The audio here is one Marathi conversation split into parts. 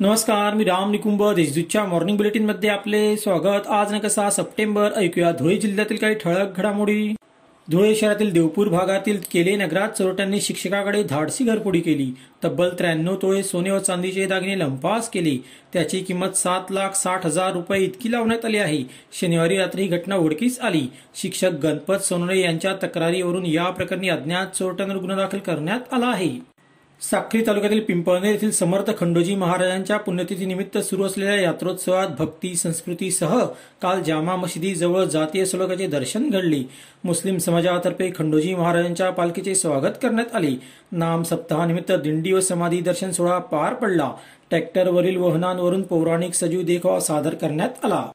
नमस्कार मी राम निकुंभ देशदूतच्या मॉर्निंग बुलेटिनमध्ये आपले स्वागत. आज न कसा सप्टेंबर ऐकूया धुळे जिल्ह्यातील काही ठळक घडामोडी. धुळे शहरातील देवपूर भागातील केले नगरात चोरट्यांनी शिक्षकाकडे धाडसी घरपोडी केली. तब्बल त्र्याण्णव तोळे सोने व चांदीचे दागिने लंपास केले. त्याची किंमत सात लाख साठ हजार रुपये इतकी लावण्यात आली आहे. शनिवारी रात्री ही घटना उडकीस आली. शिक्षक गणपत सोनरे यांच्या तक्रारीवरून या प्रकरणी अज्ञात चोरट्यांवर गुन्हा दाखल करण्यात आला आहे. साक्री तालुक्यातील पिंपळनेर येथील समर्थ खंडोजी महाराजांच्या पुण्यतिथीनिमित्त सुरू असलेल्या यात्रोत्सवात भक्ती संस्कृतीसह काल जामा मशिदीजवळ जातीय सुलकाचे दर्शन घडले. मुस्लिम समाजातर्फे खंडोजी महाराजांच्या पालखीचे स्वागत करण्यात आले. नाम सप्ताहानिमित्त दिंडी व समाधी दर्शन सोहळा पार पडला. ट्रॅक्टरवरील वहनांवरून पौराणिक सजीव देखावा सादर करण्यात आला.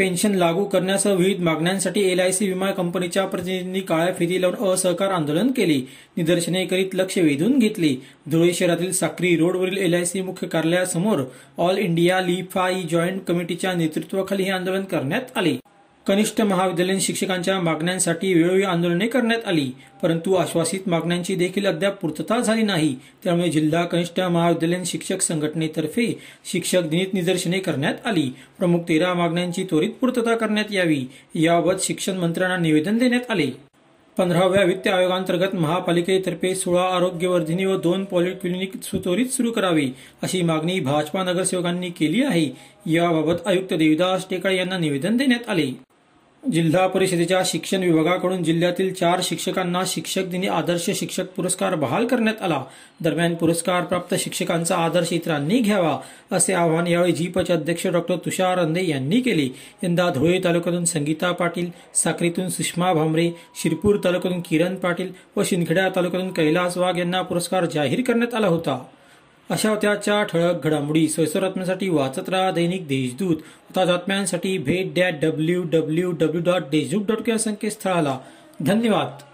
पेन्शन लागू करण्यासह विविध मागण्यांसाठी एलआयसी विमा कंपनीच्या प्रतिनिधींनी काळ्या फिती लावून असहकार आंदोलन केले. निदर्शने करीत लक्ष वेधून घेतले. धुळे शहरातील साक्री रोडवरील एलआयसी मुख्य कार्यालयासमोर ऑल इंडिया लिफाई जॉईंट कमिटीच्या नेतृत्वाखाली हे आंदोलन करण्यात आले. कनिष्ठ महाविद्यालयीन शिक्षकांच्या मागण्यांसाठी वेळोवेळी आंदोलने करण्यात आली परंतु आश्वासित मागण्यांची देखील अद्याप पूर्तता झाली नाही. त्यामुळे जिल्हा कनिष्ठ महाविद्यालयीन शिक्षक संघटनेतर्फे शिक्षक दिनीत निदर्शने करण्यात आली. प्रमुख तेरा मागण्यांची त्वरित पूर्तता करण्यात यावी याबाबत शिक्षण मंत्र्यांना निवेदन देण्यात आले. पंधराव्या वित्त आयोगांतर्गत महापालिकेतर्फे सोळा आरोग्यवर्धिनी व दोन पॉलिक्लिनिक त्वरित सुरू करावी अशी मागणी भाजपा नगरसेवकांनी केली आहे. याबाबत आयुक्त देविदास टेकाळे यांना निवेदन देण्यात आले. जिल्हा परिषदेच्या शिक्षण विभागाकडून जिल्ह्यातील चार शिक्षकांना शिक्षक दिनी आदर्श शिक्षक पुरस्कार बहाल करण्यात आला. दरम्यान पुरस्कार प्राप्त शिक्षकांचा आदर्श इतरांनी घ्यावा असे आवाहन यावेळी जीपचे अध्यक्ष डॉक्टर तुषार अंदे यांनी केले. यंदा धुळे तालुक्यातून संगीता पाटील साक्रीतून सुषमा भामरे शिरपूर तालुक्यातून किरण पाटील व शिंदखेडा तालुक्यातून कैलास वाघ यांना पुरस्कार जाहीर करण्यात आला होता. अशा त्याच्या ठळक घडामोडी सोयसर बातम्यांसाठी वाचत राहा दैनिक देशदूत. आता बातम्यांसाठी भेट द्या W W W dot Deshdoot dot या संकेतस्थळाला. धन्यवाद.